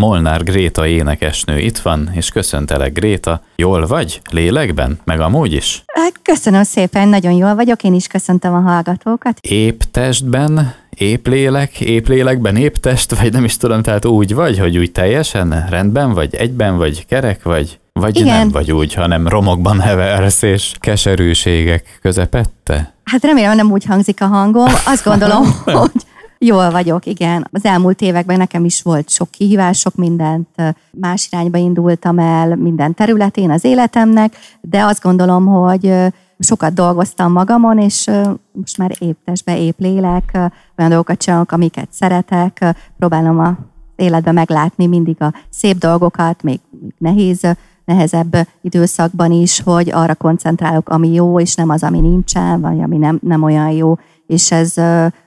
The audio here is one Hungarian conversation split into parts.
Molnár Gréta énekesnő itt van, és köszöntelek Gréta. Jól vagy? Lélekben? Meg amúgy is? Hát, köszönöm szépen, nagyon jól vagyok, én is köszöntöm a hallgatókat. Épp testben, épp lélek, épp lélekben, épp test, vagy nem is tudom, tehát úgy vagy, hogy úgy teljesen rendben vagy, egyben vagy, kerek vagy? Vagy Igen. nem vagy úgy, hanem romokban heversz és keserűségek közepette? Hát remélem nem úgy hangzik a hangom. Azt gondolom, hogy Jól vagyok, igen. Az elmúlt években nekem is volt sok kihívás, sok mindent más irányba indultam el minden területén az életemnek, de azt gondolom, hogy sokat dolgoztam magamon, és most már épp testbe, épp lélek, olyan dolgokat csinálok, amiket szeretek, próbálom a életbe meglátni mindig a szép dolgokat, még nehéz, nehezebb időszakban is, hogy arra koncentrálok, ami jó, és nem az, ami nincsen, vagy ami nem, nem olyan jó. És ez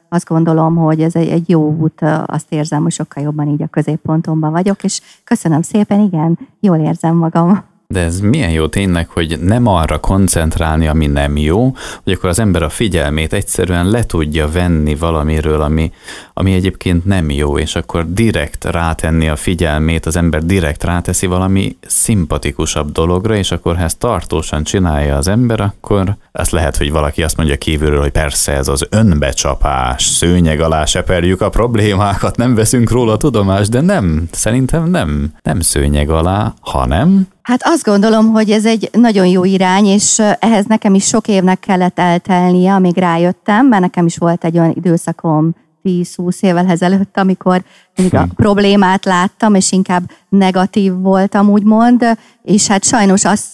azt gondolom, hogy ez egy, egy jó út, azt érzem, hogy sokkal jobban így a középpontomban vagyok, és köszönöm szépen, igen, jól érzem magam. De ez milyen jó tényleg, hogy nem arra koncentrálni, ami nem jó, hogy akkor az ember a figyelmét egyszerűen le tudja venni valamiről, ami, ami egyébként nem jó, és akkor direkt rátenni a figyelmét, az ember direkt ráteszi valami szimpatikusabb dologra, és akkor ha ezt tartósan csinálja az ember, akkor azt lehet, hogy valaki azt mondja kívülről, hogy persze ez az önbecsapás, szőnyeg alá seperjük a problémákat, nem veszünk róla tudomást, de nem, szerintem nem, nem szőnyeg alá, hanem Hát azt gondolom, hogy ez egy nagyon jó irány, és ehhez nekem is sok évnek kellett eltelnie, amíg rájöttem, mert nekem is volt egy olyan időszakom 10-20 évvel ezelőtt, amikor a hm. problémát láttam, és inkább negatív voltam, úgymond, és hát sajnos azt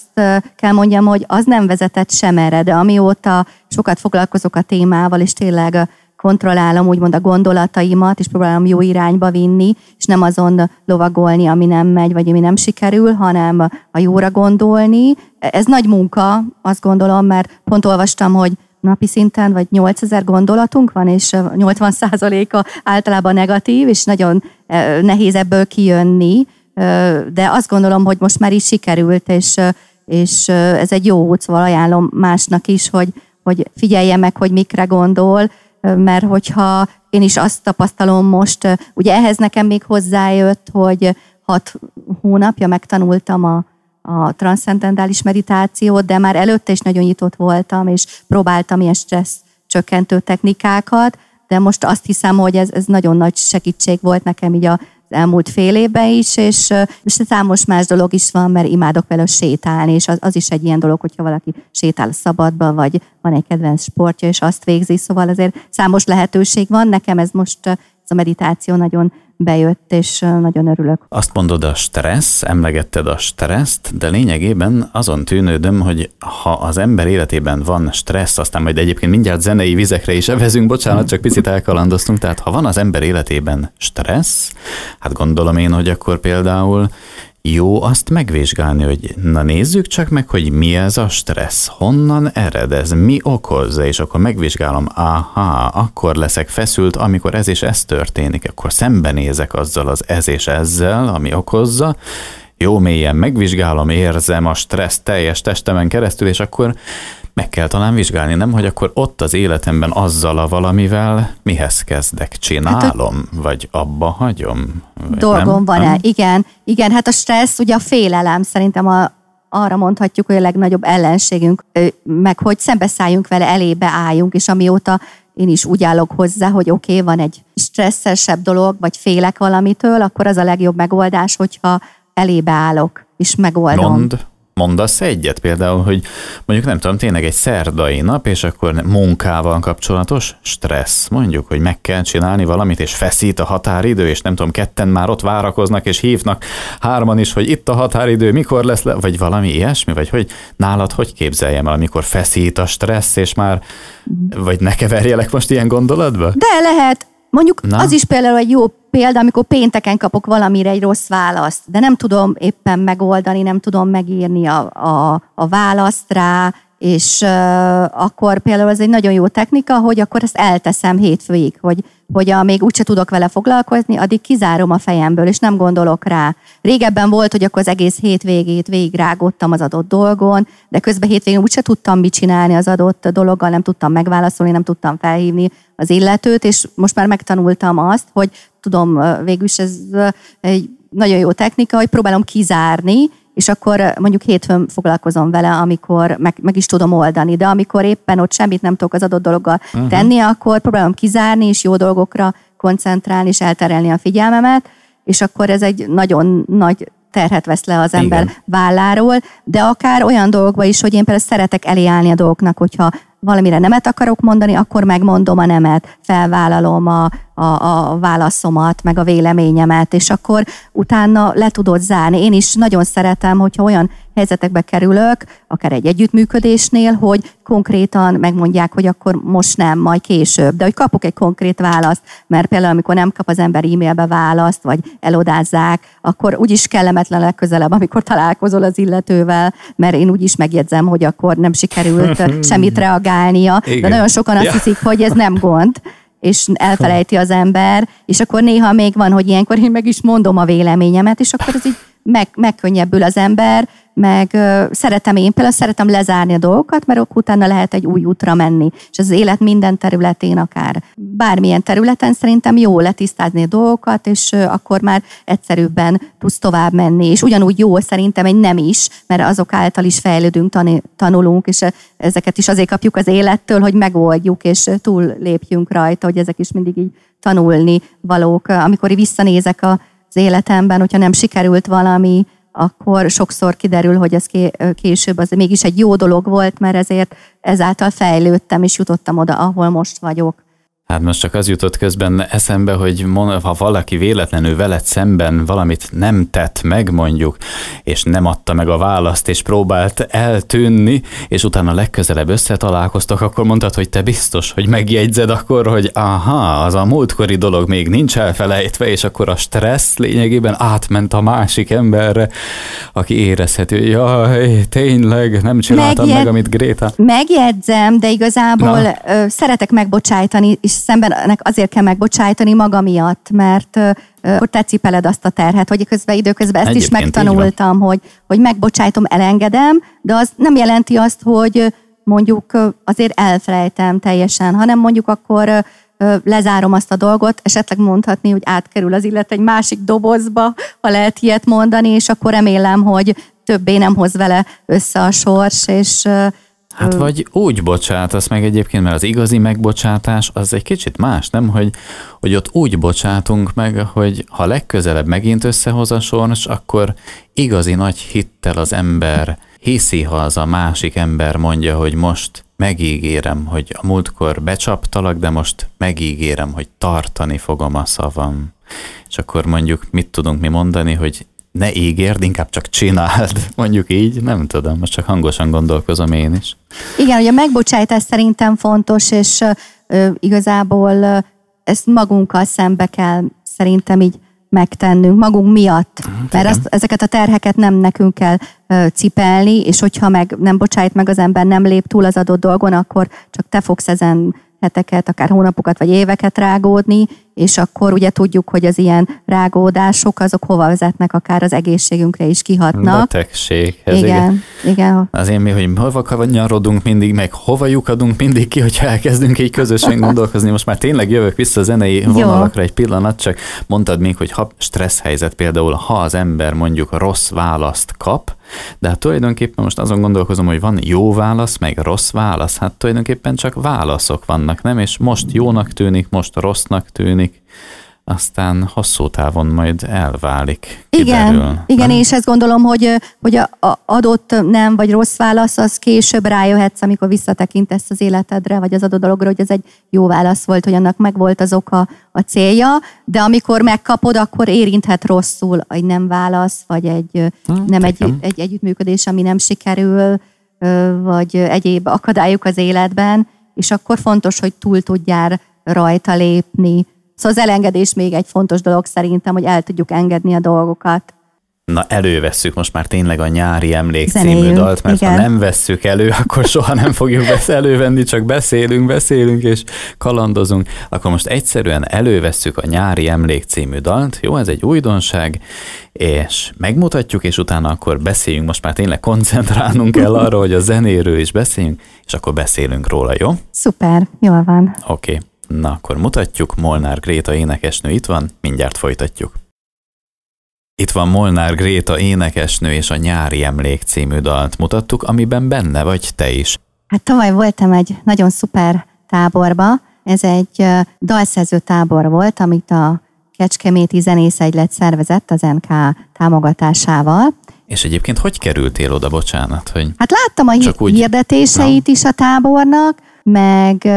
kell mondjam, hogy az nem vezetett sem erre, de amióta sokat foglalkozok a témával, és tényleg kontrollálom úgymond a gondolataimat, és próbálom jó irányba vinni, és nem azon lovagolni, ami nem megy, vagy ami nem sikerül, hanem a jóra gondolni. Ez nagy munka, azt gondolom, mert pont olvastam, hogy napi szinten vagy 8000 gondolatunk van, és 80%-a általában negatív, és nagyon nehéz ebből kijönni, de azt gondolom, hogy most már is sikerült, és, és ez egy jó út, szóval ajánlom másnak is, hogy, hogy figyelje meg, hogy mikre gondol, mert hogyha én is azt tapasztalom most, ugye ehhez nekem még hozzájött, hogy hat hónapja megtanultam a, a transzcendentális meditációt, de már előtte is nagyon nyitott voltam, és próbáltam ilyen stressz csökkentő technikákat, de most azt hiszem, hogy ez, ez nagyon nagy segítség volt nekem így a elmúlt fél évben is, és, és számos más dolog is van, mert imádok vele sétálni, és az, az is egy ilyen dolog, hogyha valaki sétál a szabadba, vagy van egy kedvenc sportja, és azt végzi, szóval azért számos lehetőség van. Nekem ez most ez a meditáció nagyon bejött, és nagyon örülök. Azt mondod a stressz, emlegetted a stresszt, de lényegében azon tűnődöm, hogy ha az ember életében van stressz, aztán majd egyébként mindjárt zenei vizekre is evezünk, bocsánat, csak picit elkalandoztunk, tehát ha van az ember életében stressz, hát gondolom én, hogy akkor például jó azt megvizsgálni, hogy na nézzük csak meg, hogy mi ez a stressz, honnan ered ez, mi okozza, és akkor megvizsgálom, aha, akkor leszek feszült, amikor ez és ez történik, akkor szembenézek azzal az ez és ezzel, ami okozza, jó mélyen megvizsgálom, érzem a stressz teljes testemen keresztül, és akkor meg kell talán vizsgálni, nem, hogy akkor ott az életemben azzal a valamivel mihez kezdek, csinálom, hát a... vagy abba hagyom? Vagy dolgom van-e, igen. Igen, hát a stressz, ugye a félelem szerintem a, arra mondhatjuk, hogy a legnagyobb ellenségünk, meg hogy szembeszálljunk vele, elébe álljunk, és amióta én is úgy állok hozzá, hogy oké, okay, van egy stresszesebb dolog, vagy félek valamitől, akkor az a legjobb megoldás, hogyha elébe állok, és megoldom. Mond, mondasz egyet például, hogy mondjuk nem tudom, tényleg egy szerdai nap, és akkor munkával kapcsolatos stressz, mondjuk, hogy meg kell csinálni valamit, és feszít a határidő, és nem tudom, ketten már ott várakoznak, és hívnak hárman is, hogy itt a határidő, mikor lesz le, vagy valami ilyesmi, vagy hogy nálad hogy képzeljem el, amikor feszít a stressz, és már, vagy ne keverjelek most ilyen gondolatba? De lehet, Mondjuk Na? az is például egy jó példa, amikor pénteken kapok valamire egy rossz választ, de nem tudom éppen megoldani, nem tudom megírni a, a, a választ rá, és uh, akkor például ez egy nagyon jó technika, hogy akkor ezt elteszem hétfőig, hogy, hogy a, még úgyse tudok vele foglalkozni, addig kizárom a fejemből, és nem gondolok rá. Régebben volt, hogy akkor az egész hétvégét végig rágottam az adott dolgon, de közben hétvégén úgyse tudtam mit csinálni az adott dologgal, nem tudtam megválaszolni, nem tudtam felhívni az illetőt, és most már megtanultam azt, hogy tudom, végül is ez egy nagyon jó technika, hogy próbálom kizárni, és akkor mondjuk hétfőn foglalkozom vele, amikor meg, meg is tudom oldani, de amikor éppen ott semmit nem tudok az adott dologgal uh-huh. tenni, akkor próbálom kizárni, és jó dolgokra koncentrálni, és elterelni a figyelmemet, és akkor ez egy nagyon nagy terhet vesz le az ember Igen. válláról, de akár olyan dolgokba is, hogy én például szeretek eléállni a dolgoknak, hogyha valamire nemet akarok mondani, akkor megmondom a nemet, felvállalom a, a, a válaszomat, meg a véleményemet, és akkor utána le tudod zárni. Én is nagyon szeretem, hogyha olyan helyzetekbe kerülök, akár egy együttműködésnél, hogy konkrétan megmondják, hogy akkor most nem, majd később, de hogy kapok egy konkrét választ, mert például amikor nem kap az ember e-mailbe választ, vagy elodázzák, akkor úgyis kellemetlen legközelebb, amikor találkozol az illetővel, mert én úgyis megjegyzem, hogy akkor nem sikerült semmit reagálnia, Igen. de nagyon sokan azt ja. hiszik, hogy ez nem gond, és elfelejti az ember, és akkor néha még van, hogy ilyenkor én meg is mondom a véleményemet, és akkor ez így meg, megkönnyebbül az ember, meg szeretem én például szeretem lezárni a dolgokat, mert utána lehet egy új útra menni. És az élet minden területén, akár bármilyen területen szerintem jó letisztázni a dolgokat, és akkor már egyszerűbben tudsz tovább menni. És ugyanúgy jó szerintem egy nem is, mert azok által is fejlődünk, tan- tanulunk, és ezeket is azért kapjuk az élettől, hogy megoldjuk, és túl lépjünk rajta, hogy ezek is mindig így tanulni valók. Amikor visszanézek az életemben, hogyha nem sikerült valami, akkor sokszor kiderül, hogy ez később az mégis egy jó dolog volt, mert ezért ezáltal fejlődtem, és jutottam oda, ahol most vagyok. Hát most csak az jutott közben eszembe, hogy ha valaki véletlenül veled szemben valamit nem tett meg mondjuk, és nem adta meg a választ, és próbált eltűnni, és utána legközelebb összetalálkoztok, akkor mondtad, hogy te biztos, hogy megjegyzed akkor, hogy aha, az a múltkori dolog még nincs elfelejtve, és akkor a stressz lényegében átment a másik emberre, aki érezhető, hogy jaj, tényleg nem csináltam Megjed... meg, amit Gréta. Megjegyzem, de igazából Na. szeretek megbocsájtani, és szemben azért kell megbocsájtani maga miatt, mert akkor te cipeled azt a terhet, hogy közben időközben ezt Egyébként is megtanultam, hogy, hogy megbocsájtom, elengedem, de az nem jelenti azt, hogy mondjuk azért elfelejtem teljesen, hanem mondjuk akkor lezárom azt a dolgot, esetleg mondhatni, hogy átkerül az illet egy másik dobozba, ha lehet ilyet mondani, és akkor remélem, hogy többé nem hoz vele össze a sors, és Hát vagy úgy bocsátasz meg egyébként, mert az igazi megbocsátás az egy kicsit más, nem? Hogy, hogy ott úgy bocsátunk meg, hogy ha legközelebb megint összehoz a sors, akkor igazi nagy hittel az ember hiszi, ha az a másik ember mondja, hogy most megígérem, hogy a múltkor becsaptalak, de most megígérem, hogy tartani fogom a szavam. És akkor mondjuk mit tudunk mi mondani, hogy ne ígérd, inkább csak csináld, mondjuk így, nem tudom, most csak hangosan gondolkozom én is. Igen, hogy a megbocsájtás szerintem fontos, és ö, igazából ezt magunkkal szembe kell szerintem így megtennünk, magunk miatt. Hát, Mert ezt, ezeket a terheket nem nekünk kell ö, cipelni, és hogyha meg nem bocsájt meg az ember, nem lép túl az adott dolgon, akkor csak te fogsz ezen heteket, akár hónapokat vagy éveket rágódni, és akkor ugye tudjuk, hogy az ilyen rágódások azok hova vezetnek, akár az egészségünkre is kihatnak. Betegség. Ez igen, igen. igen. Azért mi, hogy hova nyarodunk mindig, meg hova lyukadunk mindig ki, hogyha elkezdünk így közösen gondolkozni. Most már tényleg jövök vissza a zenei vonalakra egy pillanat, csak mondtad még, hogy ha stressz helyzet például, ha az ember mondjuk rossz választ kap, de hát tulajdonképpen most azon gondolkozom, hogy van jó válasz, meg rossz válasz. Hát tulajdonképpen csak válaszok vannak, nem? És most jónak tűnik, most rossznak tűnik aztán hosszú távon majd elválik. Igen, kiderül, igen, és ezt gondolom, hogy, hogy a, a adott nem vagy rossz válasz, az később rájöhetsz, amikor visszatekintesz az életedre, vagy az adott dologra, hogy ez egy jó válasz volt, hogy annak megvolt az oka, a célja, de amikor megkapod, akkor érinthet rosszul egy nem válasz, vagy egy hmm, nem egy, egy együttműködés, ami nem sikerül, vagy egyéb akadályok az életben, és akkor fontos, hogy túl tudjál rajta lépni, Szóval az elengedés még egy fontos dolog szerintem, hogy el tudjuk engedni a dolgokat. Na elővesszük most már tényleg a nyári emlék Zenéljünk, című dalt, mert igen. ha nem vesszük elő, akkor soha nem fogjuk elővenni, csak beszélünk, beszélünk és kalandozunk. Akkor most egyszerűen elővesszük a nyári emlék című dalt. Jó, ez egy újdonság, és megmutatjuk, és utána akkor beszéljünk, most már tényleg koncentrálnunk kell arra, hogy a zenéről is beszéljünk, és akkor beszélünk róla, jó? Szuper, jól van. Oké. Okay. Na, akkor mutatjuk, Molnár Gréta énekesnő itt van, mindjárt folytatjuk. Itt van Molnár Gréta énekesnő és a Nyári Emlék című dalt mutattuk, amiben benne vagy te is. Hát tavaly voltam egy nagyon szuper táborba. Ez egy dalszerző tábor volt, amit a Kecskeméti Zenészegylet szervezett az NK támogatásával. És egyébként hogy kerültél oda, bocsánat? Hogy hát láttam a úgy... hirdetéseit is a tábornak, meg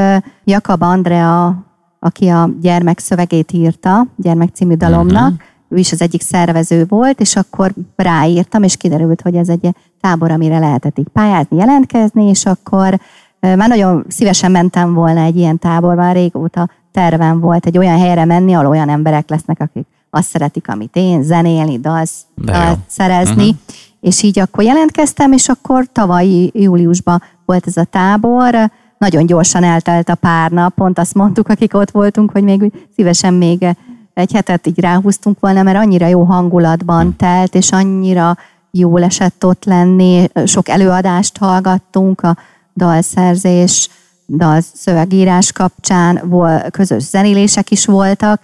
Jakab Andrea, aki a gyermek szövegét írta, gyermek című dalomnak, uh-huh. ő is az egyik szervező volt, és akkor ráírtam, és kiderült, hogy ez egy tábor, amire lehetett így pályázni, jelentkezni, és akkor már nagyon szívesen mentem volna egy ilyen táborban, régóta tervem volt egy olyan helyre menni, ahol olyan emberek lesznek, akik azt szeretik, amit én, zenélni, dalsz, dalt szerezni, uh-huh. és így akkor jelentkeztem, és akkor tavalyi júliusban volt ez a tábor, nagyon gyorsan eltelt a pár nap, pont azt mondtuk, akik ott voltunk, hogy még szívesen még egy hetet így ráhúztunk volna, mert annyira jó hangulatban hm. telt, és annyira jól esett ott lenni, sok előadást hallgattunk, a dalszerzés, dalszövegírás kapcsán, közös zenélések is voltak,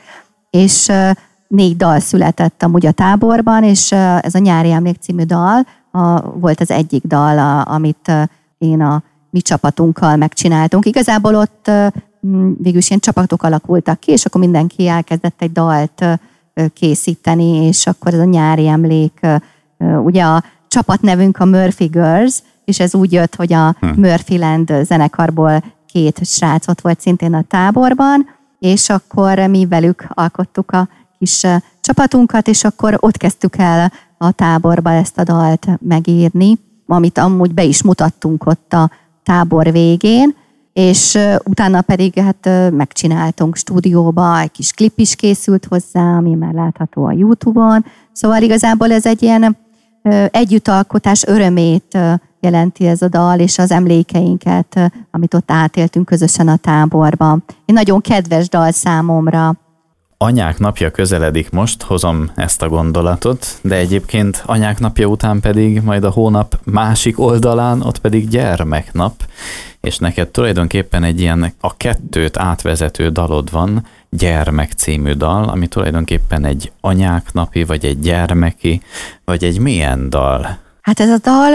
és négy dal született amúgy a táborban, és ez a Nyári Emlék című dal a, volt az egyik dal, a, amit én a mi csapatunkkal megcsináltunk. Igazából ott végül is ilyen csapatok alakultak ki, és akkor mindenki elkezdett egy dalt készíteni, és akkor ez a nyári emlék, ugye a csapatnevünk a Murphy Girls, és ez úgy jött, hogy a hm. Murphy Land zenekarból két srác ott volt szintén a táborban, és akkor mi velük alkottuk a kis csapatunkat, és akkor ott kezdtük el a táborba ezt a dalt megírni, amit amúgy be is mutattunk ott a tábor végén, és utána pedig hát megcsináltunk stúdióba, egy kis klip is készült hozzá, ami már látható a Youtube-on. Szóval igazából ez egy ilyen együttalkotás örömét jelenti ez a dal, és az emlékeinket, amit ott átéltünk közösen a táborban. Egy nagyon kedves dal számomra. Anyák napja közeledik most, hozom ezt a gondolatot, de egyébként anyák napja után pedig majd a hónap másik oldalán, ott pedig gyermeknap, és neked tulajdonképpen egy ilyen a kettőt átvezető dalod van, Gyermek című dal, ami tulajdonképpen egy anyák napi, vagy egy gyermeki, vagy egy milyen dal? Hát ez a dal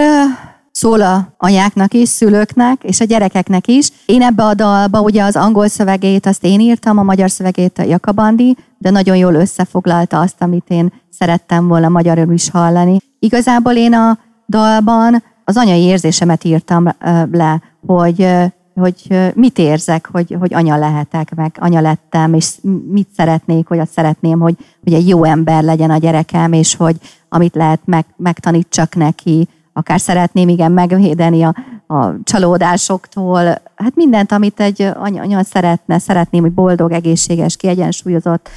szól a anyáknak is, szülőknek, és a gyerekeknek is. Én ebbe a dalba ugye az angol szövegét azt én írtam, a magyar szövegét a Jakabandi, de nagyon jól összefoglalta azt, amit én szerettem volna magyarul is hallani. Igazából én a dalban az anyai érzésemet írtam le, hogy hogy mit érzek, hogy, hogy anya lehetek, meg anya lettem, és mit szeretnék, hogy azt szeretném, hogy, hogy egy jó ember legyen a gyerekem, és hogy amit lehet, meg, megtanítsak neki, akár szeretném igen megvédeni a, a csalódásoktól, hát mindent, amit egy anya, szeretne, szeretném, hogy boldog, egészséges, kiegyensúlyozott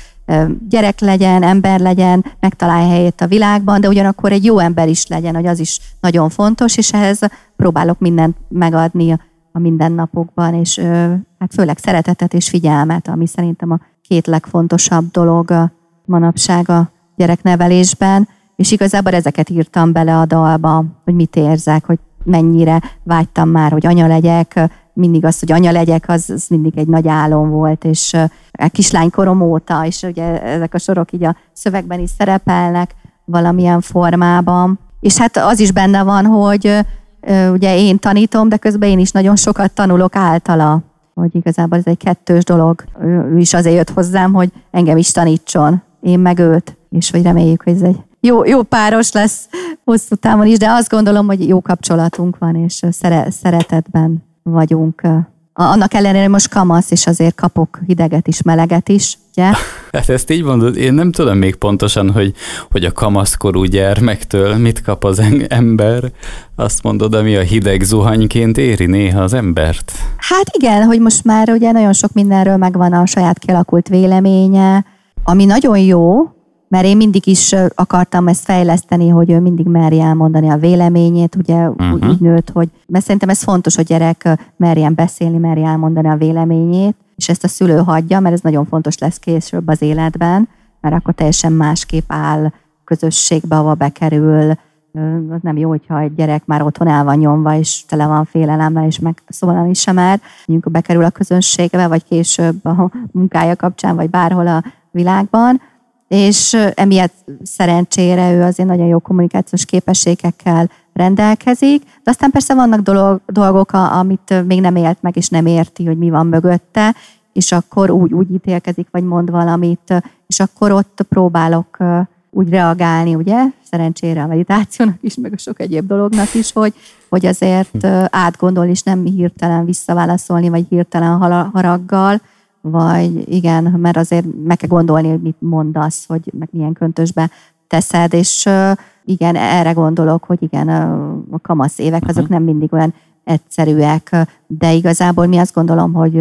gyerek legyen, ember legyen, megtalálja helyét a világban, de ugyanakkor egy jó ember is legyen, hogy az is nagyon fontos, és ehhez próbálok mindent megadni a mindennapokban, és hát főleg szeretetet és figyelmet, ami szerintem a két legfontosabb dolog a manapság a gyereknevelésben és igazából ezeket írtam bele a dalba, hogy mit érzek, hogy mennyire vágytam már, hogy anya legyek, mindig az, hogy anya legyek, az, az mindig egy nagy álom volt, és a kislánykorom óta, és ugye ezek a sorok így a szövegben is szerepelnek valamilyen formában. És hát az is benne van, hogy ugye én tanítom, de közben én is nagyon sokat tanulok általa, hogy igazából ez egy kettős dolog. Ő is azért jött hozzám, hogy engem is tanítson, én meg őt, és hogy reméljük, hogy ez egy jó, jó páros lesz hosszú távon is, de azt gondolom, hogy jó kapcsolatunk van, és szere, szeretetben vagyunk. Annak ellenére most kamasz, és azért kapok hideget is, meleget is, ugye? Hát ezt így mondod, én nem tudom még pontosan, hogy, hogy a kamaszkorú gyermektől mit kap az ember. Azt mondod, ami a hideg zuhanyként éri néha az embert. Hát igen, hogy most már ugye nagyon sok mindenről megvan a saját kialakult véleménye, ami nagyon jó, mert én mindig is akartam ezt fejleszteni, hogy ő mindig merje elmondani a véleményét, ugye uh-huh. úgy, nőtt, hogy mert szerintem ez fontos, hogy gyerek merjen beszélni, merje elmondani a véleményét, és ezt a szülő hagyja, mert ez nagyon fontos lesz később az életben, mert akkor teljesen másképp áll közösségbe, ahova bekerül, az nem jó, hogyha egy gyerek már otthon el van nyomva, és tele van félelemmel, és meg szólalni sem mer. Mondjuk bekerül a közönségbe, vagy később a munkája kapcsán, vagy bárhol a világban, és emiatt szerencsére ő azért nagyon jó kommunikációs képességekkel rendelkezik, de aztán persze vannak dolog, dolgok, amit még nem élt meg, és nem érti, hogy mi van mögötte, és akkor úgy, úgy ítélkezik, vagy mond valamit, és akkor ott próbálok úgy reagálni, ugye, szerencsére a meditációnak is, meg a sok egyéb dolognak is, hogy, hogy azért átgondol, és nem hirtelen visszaválaszolni, vagy hirtelen haraggal, vagy igen, mert azért meg kell gondolni, hogy mit mondasz, hogy meg milyen köntösbe teszed, és igen, erre gondolok, hogy igen, a kamasz évek azok nem mindig olyan egyszerűek, de igazából mi azt gondolom, hogy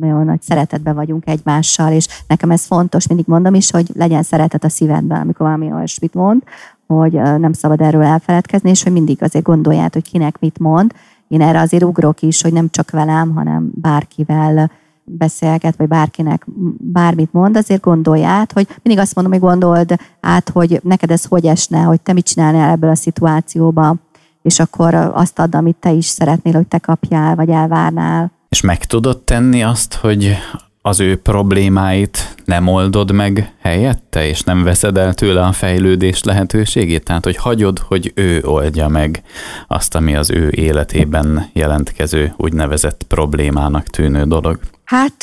nagyon nagy szeretetben vagyunk egymással, és nekem ez fontos, mindig mondom is, hogy legyen szeretet a szívedben, amikor valami olyasmit mond, hogy nem szabad erről elfeledkezni, és hogy mindig azért gondolját, hogy kinek mit mond. Én erre azért ugrok is, hogy nem csak velem, hanem bárkivel beszélget, vagy bárkinek bármit mond, azért gondolját, hogy mindig azt mondom, hogy gondold át, hogy neked ez hogy esne, hogy te mit csinálnál ebből a szituációba, és akkor azt add, amit te is szeretnél, hogy te kapjál, vagy elvárnál. És meg tudod tenni azt, hogy az ő problémáit nem oldod meg helyette, és nem veszed el tőle a fejlődés lehetőségét? Tehát, hogy hagyod, hogy ő oldja meg azt, ami az ő életében jelentkező úgynevezett problémának tűnő dolog? Hát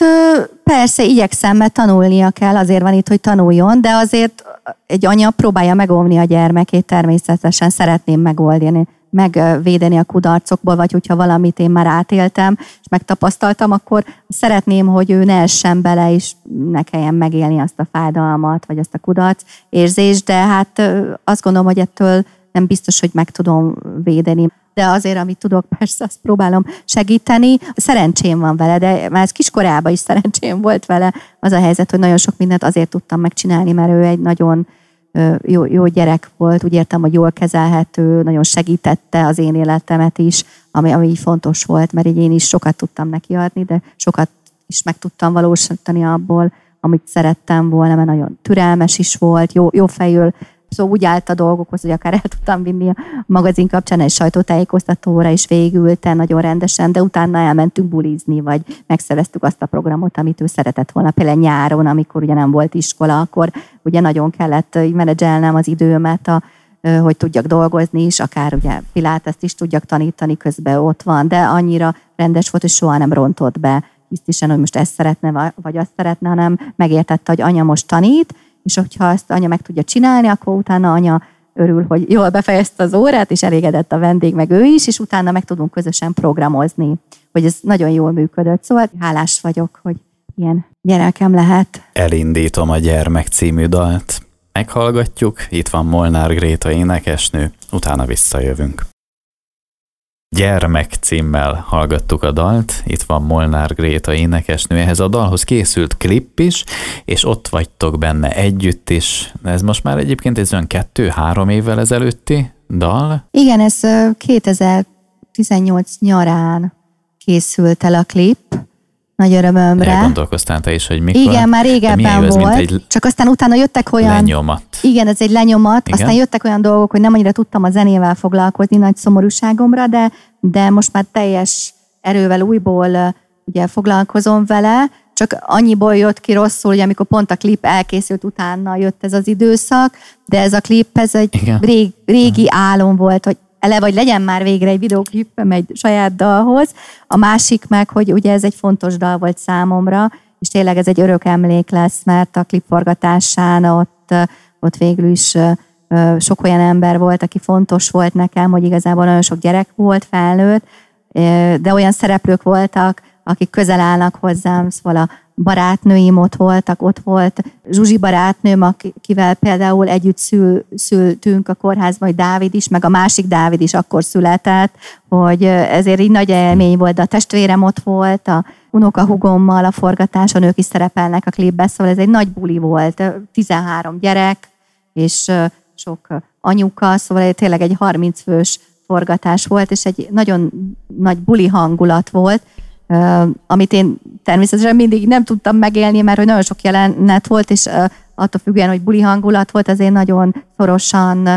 persze, igyekszem, mert tanulnia kell, azért van itt, hogy tanuljon, de azért egy anya próbálja megóvni a gyermekét, természetesen szeretném megoldani, megvédeni a kudarcokból, vagy hogyha valamit én már átéltem, és megtapasztaltam, akkor szeretném, hogy ő ne essen bele, és ne kelljen megélni azt a fájdalmat, vagy azt a kudarc érzést, de hát azt gondolom, hogy ettől nem biztos, hogy meg tudom védeni. De azért, amit tudok, persze azt próbálom segíteni. Szerencsém van vele, de már kiskorában is szerencsém volt vele. Az a helyzet, hogy nagyon sok mindent azért tudtam megcsinálni, mert ő egy nagyon jó, jó gyerek volt, úgy értem, hogy jól kezelhető, nagyon segítette az én életemet is, ami, ami fontos volt, mert így én is sokat tudtam neki adni, de sokat is meg tudtam valósítani abból, amit szerettem volna, mert nagyon türelmes is volt, jó, jó fejül Szóval úgy állt a dolgokhoz, hogy akár el tudtam vinni a magazin kapcsán egy sajtótájékoztatóra, és végülte nagyon rendesen, de utána elmentünk bulizni, vagy megszereztük azt a programot, amit ő szeretett volna. Például nyáron, amikor ugye nem volt iskola, akkor ugye nagyon kellett menedzselnem az időmet a hogy tudjak dolgozni is, akár ugye Piláteszt is tudjak tanítani, közben ott van, de annyira rendes volt, hogy soha nem rontott be hisztisen, hogy most ezt szeretne, vagy azt szeretne, hanem megértette, hogy anya most tanít, és hogyha ezt anya meg tudja csinálni, akkor utána anya örül, hogy jól befejezte az órát, és elégedett a vendég, meg ő is, és utána meg tudunk közösen programozni, hogy ez nagyon jól működött. Szóval hálás vagyok, hogy ilyen gyerekem lehet. Elindítom a gyermek című dalt. Meghallgatjuk, itt van Molnár Gréta énekesnő, utána visszajövünk. Gyermek címmel hallgattuk a dalt, itt van Molnár Gréta énekesnő, ehhez a dalhoz készült klip is, és ott vagytok benne együtt is. Ez most már egyébként egy olyan kettő-három évvel ezelőtti dal? Igen, ez 2018 nyarán készült el a klip, nagy örömömre. Elgondolkoztál te is, hogy mikor? Igen, már régebben ez, volt, egy csak aztán utána jöttek olyan... Lenyomat. Igen, ez egy lenyomat, Igen? aztán jöttek olyan dolgok, hogy nem annyira tudtam a zenével foglalkozni nagy szomorúságomra, de, de most már teljes erővel újból ugye foglalkozom vele, csak annyiból jött ki rosszul, hogy amikor pont a klip elkészült, utána jött ez az időszak, de ez a klip, ez egy rég, régi álom volt, hogy ele, vagy legyen már végre egy videóklipem egy saját dalhoz. A másik meg, hogy ugye ez egy fontos dal volt számomra, és tényleg ez egy örök emlék lesz, mert a klip forgatásán ott, ott végül is sok olyan ember volt, aki fontos volt nekem, hogy igazából nagyon sok gyerek volt, felnőtt, de olyan szereplők voltak, akik közel állnak hozzám, szóval a barátnőim ott voltak, ott volt Zsuzsi barátnőm, akivel például együtt szül, szültünk a kórházban, hogy Dávid is, meg a másik Dávid is akkor született, hogy ezért így nagy élmény volt, de a testvérem ott volt, a unokahugommal a forgatáson, ők is szerepelnek a klipbe, szóval ez egy nagy buli volt, 13 gyerek, és sok anyuka, szóval tényleg egy 30 fős forgatás volt, és egy nagyon nagy buli hangulat volt, amit én természetesen mindig nem tudtam megélni, mert hogy nagyon sok jelenet volt, és attól függően, hogy buli hangulat volt, azért nagyon szorosan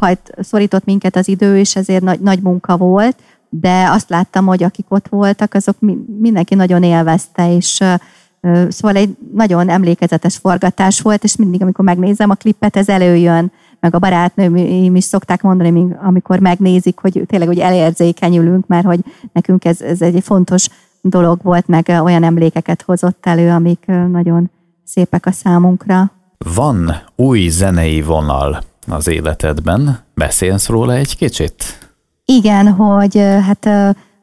hajt, szorított minket az idő, és ezért nagy, nagy munka volt, de azt láttam, hogy akik ott voltak, azok mindenki nagyon élvezte, és Szóval egy nagyon emlékezetes forgatás volt, és mindig, amikor megnézem a klippet, ez előjön, meg a barátnőm is szokták mondani, amikor megnézik, hogy tényleg hogy elérzékenyülünk, mert hogy nekünk ez, ez egy fontos dolog volt, meg olyan emlékeket hozott elő, amik nagyon szépek a számunkra. Van új zenei vonal az életedben. Beszélsz róla egy kicsit? Igen, hogy hát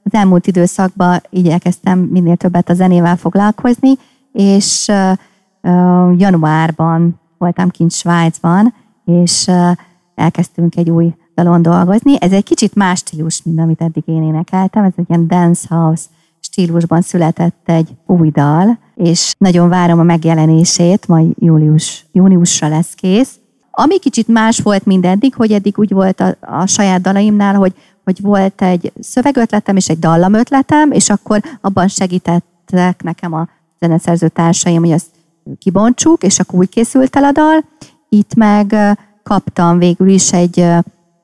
az elmúlt időszakban igyekeztem minél többet a zenével foglalkozni, és januárban voltam kint Svájcban, és elkezdtünk egy új dalon dolgozni. Ez egy kicsit más stílus, mint amit eddig én énekeltem. Ez egy ilyen dance house stílusban született egy új dal, és nagyon várom a megjelenését, majd július, júniusra lesz kész. Ami kicsit más volt, mint eddig, hogy eddig úgy volt a, a saját dalaimnál, hogy, hogy volt egy szövegötletem és egy dallamötletem, és akkor abban segítettek nekem a zeneszerző társaim, hogy azt kibontsuk, és akkor úgy készült el a dal. Itt meg kaptam végül is egy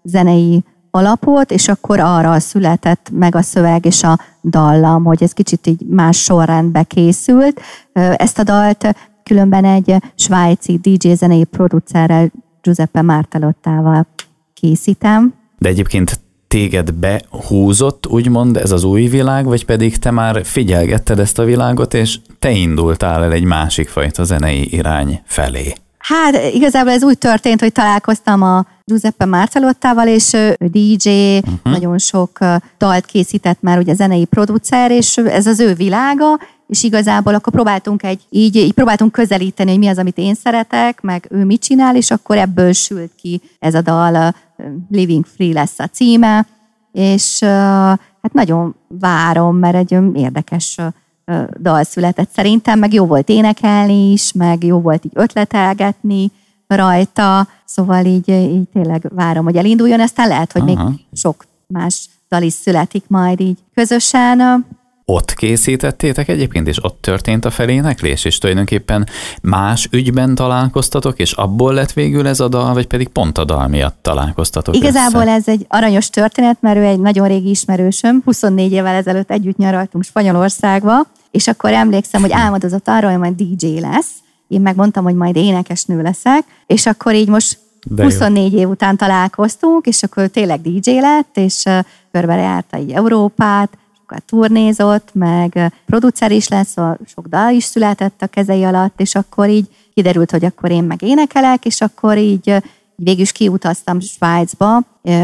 zenei alapot, és akkor arra született meg a szöveg és a dallam, hogy ez kicsit így más sorrendbe készült. Ezt a dalt különben egy svájci DJ zenei producerrel, Giuseppe Martelottával készítem. De egyébként téged behúzott, úgymond ez az új világ, vagy pedig te már figyelgetted ezt a világot, és te indultál el egy másik fajta zenei irány felé? Hát igazából ez úgy történt, hogy találkoztam a Giuseppe Marcelottával, és ő DJ, uh-huh. Mhm. nagyon sok dalt készített már, ugye zenei producer, és ez az ő világa, és igazából akkor próbáltunk egy, így, így próbáltunk közelíteni, hogy mi az, amit én szeretek, meg ő mit csinál, és akkor ebből sült ki ez a dal, Living Free lesz a címe, és hát nagyon várom, mert egy érdekes dal született szerintem, meg jó volt énekelni is, meg jó volt így ötletelgetni rajta, szóval így, így tényleg várom, hogy elinduljon, aztán lehet, hogy Aha. még sok más dal is születik majd így közösen. Ott készítettétek egyébként, és ott történt a feléneklés, és tulajdonképpen más ügyben találkoztatok, és abból lett végül ez a dal, vagy pedig pont a dal miatt találkoztatok Igazából össze? ez egy aranyos történet, mert ő egy nagyon régi ismerősöm, 24 évvel ezelőtt együtt nyaraltunk Spanyolországba, és akkor emlékszem, hogy álmodozott arról, hogy majd DJ lesz, én megmondtam, hogy majd énekesnő leszek, és akkor így most de 24 jó. év után találkoztunk, és akkor tényleg DJ lett, és körbe járta így Európát, sokat turnézott, meg producer is lesz, szóval sok dal is született a kezei alatt, és akkor így kiderült, hogy akkor én meg énekelek, és akkor így végül is kiutaztam Svájcba,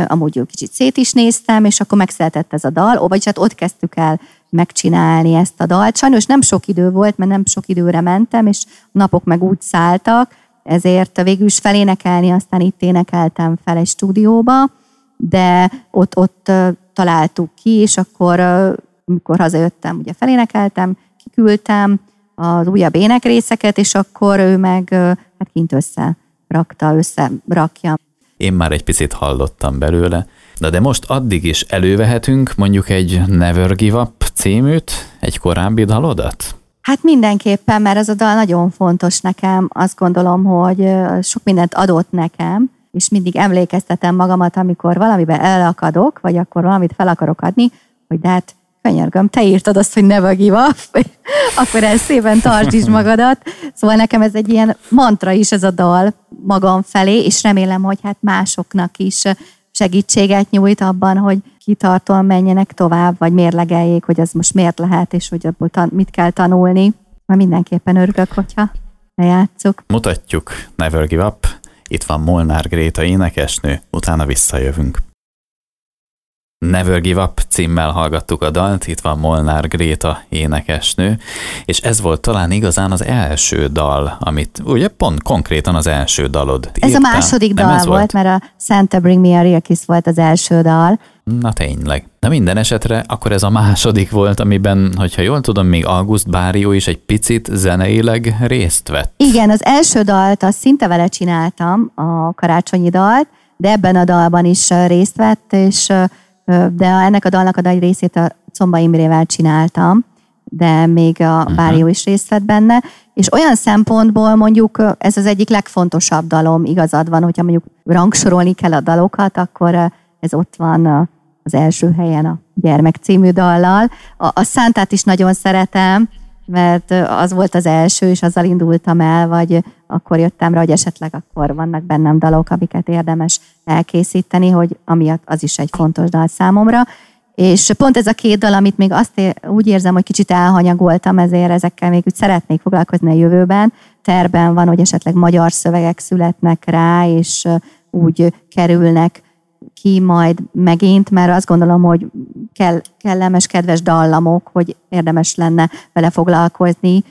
amúgy jó kicsit szét is néztem, és akkor megszületett ez a dal, vagyis hát ott kezdtük el megcsinálni ezt a dalt. Sajnos nem sok idő volt, mert nem sok időre mentem, és napok meg úgy szálltak, ezért végül is felénekelni, aztán itt énekeltem fel egy stúdióba, de ott, ott találtuk ki, és akkor, amikor hazajöttem, ugye felénekeltem, kiküldtem az újabb énekrészeket, és akkor ő meg hát kint össze rakta, összerakja. Én már egy picit hallottam belőle, de, de most addig is elővehetünk mondjuk egy Never Give Up címűt, egy korábbi dalodat? Hát mindenképpen, mert ez a dal nagyon fontos nekem. Azt gondolom, hogy sok mindent adott nekem, és mindig emlékeztetem magamat, amikor valamiben elakadok, vagy akkor valamit fel akarok adni, hogy de hát könyörgöm, te írtad azt, hogy never give akkor ezt szépen tartsd magadat. Szóval nekem ez egy ilyen mantra is ez a dal magam felé, és remélem, hogy hát másoknak is segítséget nyújt abban, hogy kitartóan menjenek tovább, vagy mérlegeljék, hogy ez most miért lehet, és hogy abból tan- mit kell tanulni. Mert mindenképpen örülök, hogyha lejátszuk. Mutatjuk Never Give Up. Itt van Molnár Gréta énekesnő, utána visszajövünk. Never Give Up címmel hallgattuk a dalt, itt van Molnár Gréta énekesnő, és ez volt talán igazán az első dal, amit ugye pont konkrétan az első dalod Ez írtál. a második dal volt, volt, mert a Santa Bring Me a Real Kiss volt az első dal. Na tényleg. Na minden esetre akkor ez a második volt, amiben, hogyha jól tudom, még August Bárió is egy picit zeneileg részt vett. Igen, az első dalt azt szinte vele csináltam, a karácsonyi dalt, de ebben a dalban is részt vett, és de ennek a dalnak a nagy részét a Comba Imrével csináltam, de még a uh-huh. Bárió is részt vett benne, és olyan szempontból mondjuk ez az egyik legfontosabb dalom, igazad van, hogyha mondjuk rangsorolni kell a dalokat, akkor ez ott van az első helyen a Gyermek című dallal. A, a Szántát is nagyon szeretem, mert az volt az első, és azzal indultam el, vagy akkor jöttem rá, hogy esetleg akkor vannak bennem dalok, amiket érdemes elkészíteni, hogy amiatt az is egy fontos dal számomra. És pont ez a két dal, amit még azt ér, úgy érzem, hogy kicsit elhanyagoltam, ezért ezekkel még úgy szeretnék foglalkozni a jövőben. Terben van, hogy esetleg magyar szövegek születnek rá, és úgy kerülnek ki majd megint, mert azt gondolom, hogy kell, kellemes, kedves dallamok, hogy érdemes lenne vele foglalkozni.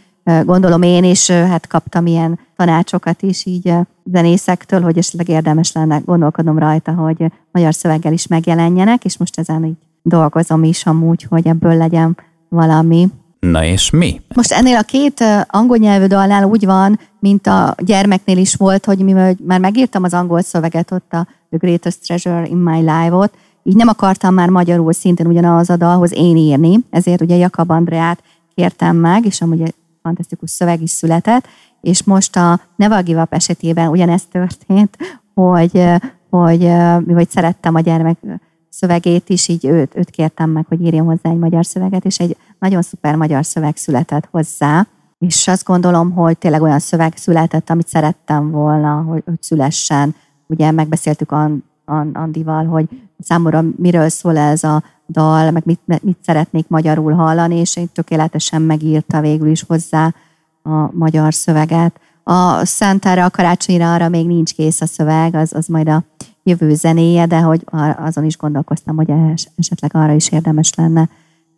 Gondolom én is, hát kaptam ilyen tanácsokat is így zenészektől, hogy esetleg érdemes lenne gondolkodnom rajta, hogy magyar szöveggel is megjelenjenek, és most ezen így dolgozom is amúgy, hogy ebből legyen valami. Na és mi? Most ennél a két angol nyelvű dalnál úgy van, mint a gyermeknél is volt, hogy mivel már megírtam az angol szöveget ott a The Greatest Treasure in My Life-ot, így nem akartam már magyarul szintén ugyanaz a dalhoz én írni, ezért ugye Jakab Andreát kértem meg, és amúgy egy fantasztikus szöveg is született, és most a Never Give Up esetében ugyanezt történt, hogy, hogy, hogy szerettem a gyermek szövegét is, így őt, őt kértem meg, hogy írjon hozzá egy magyar szöveget, és egy nagyon szuper magyar szöveg született hozzá, és azt gondolom, hogy tényleg olyan szöveg született, amit szerettem volna, hogy, hogy szülessen. Ugye megbeszéltük Andival, hogy számomra miről szól ez a dal, meg mit, mit szeretnék magyarul hallani, és én tökéletesen megírta végül is hozzá a magyar szöveget. A Szentára, a karácsonyra arra még nincs kész a szöveg, az, az majd a jövő zenéje, de hogy azon is gondolkoztam, hogy esetleg arra is érdemes lenne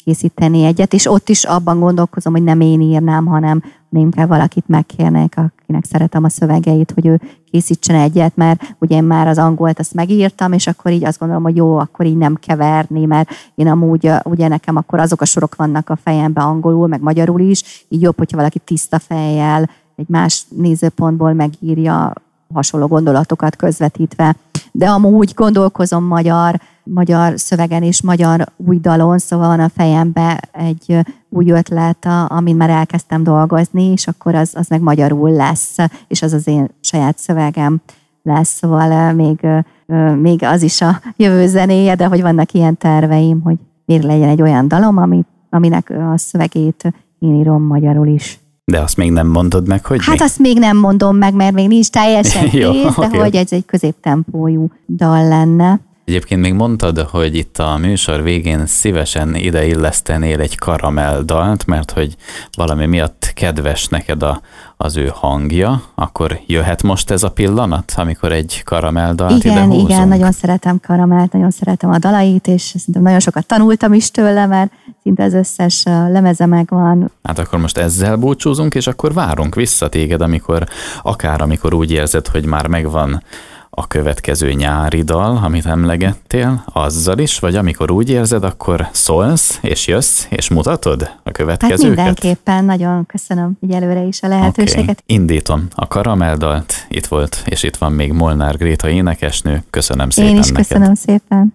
készíteni egyet, és ott is abban gondolkozom, hogy nem én írnám, hanem inkább valakit megkérnék, akinek szeretem a szövegeit, hogy ő készítsen egyet, mert ugye én már az angolt azt megírtam, és akkor így azt gondolom, hogy jó, akkor így nem keverni, mert én amúgy, ugye nekem akkor azok a sorok vannak a fejemben angolul, meg magyarul is, így jobb, hogyha valaki tiszta fejjel, egy más nézőpontból megírja, hasonló gondolatokat közvetítve. De amúgy gondolkozom magyar, magyar szövegen és magyar új dalon, szóval van a fejembe egy új ötlet, amin már elkezdtem dolgozni, és akkor az, az meg magyarul lesz, és az az én saját szövegem lesz, szóval még, még az is a jövő zenéje, de hogy vannak ilyen terveim, hogy miért legyen egy olyan dalom, amit, aminek a szövegét én írom magyarul is. De azt még nem mondod meg, hogy Hát mi? azt még nem mondom meg, mert még nincs teljesen Jó, kész, okay. de hogy ez egy középtempójú dal lenne. Egyébként még mondtad, hogy itt a műsor végén szívesen ideillesztenél egy karamelldalt, mert hogy valami miatt kedves neked a, az ő hangja, akkor jöhet most ez a pillanat, amikor egy karamelldalt igen, ide húzunk? Igen, nagyon szeretem karamelt, nagyon szeretem a dalait, és szerintem nagyon sokat tanultam is tőle, mert szinte az összes lemeze megvan. Hát akkor most ezzel búcsúzunk, és akkor várunk vissza téged, amikor akár amikor úgy érzed, hogy már megvan a következő nyári dal, amit emlegettél, azzal is, vagy amikor úgy érzed, akkor szólsz, és jössz, és mutatod a következőket? Hát mindenképpen, nagyon köszönöm így előre is a lehetőséget. Okay. Indítom a karameldalt, itt volt, és itt van még Molnár Gréta énekesnő, köszönöm szépen Én is neked. köszönöm szépen.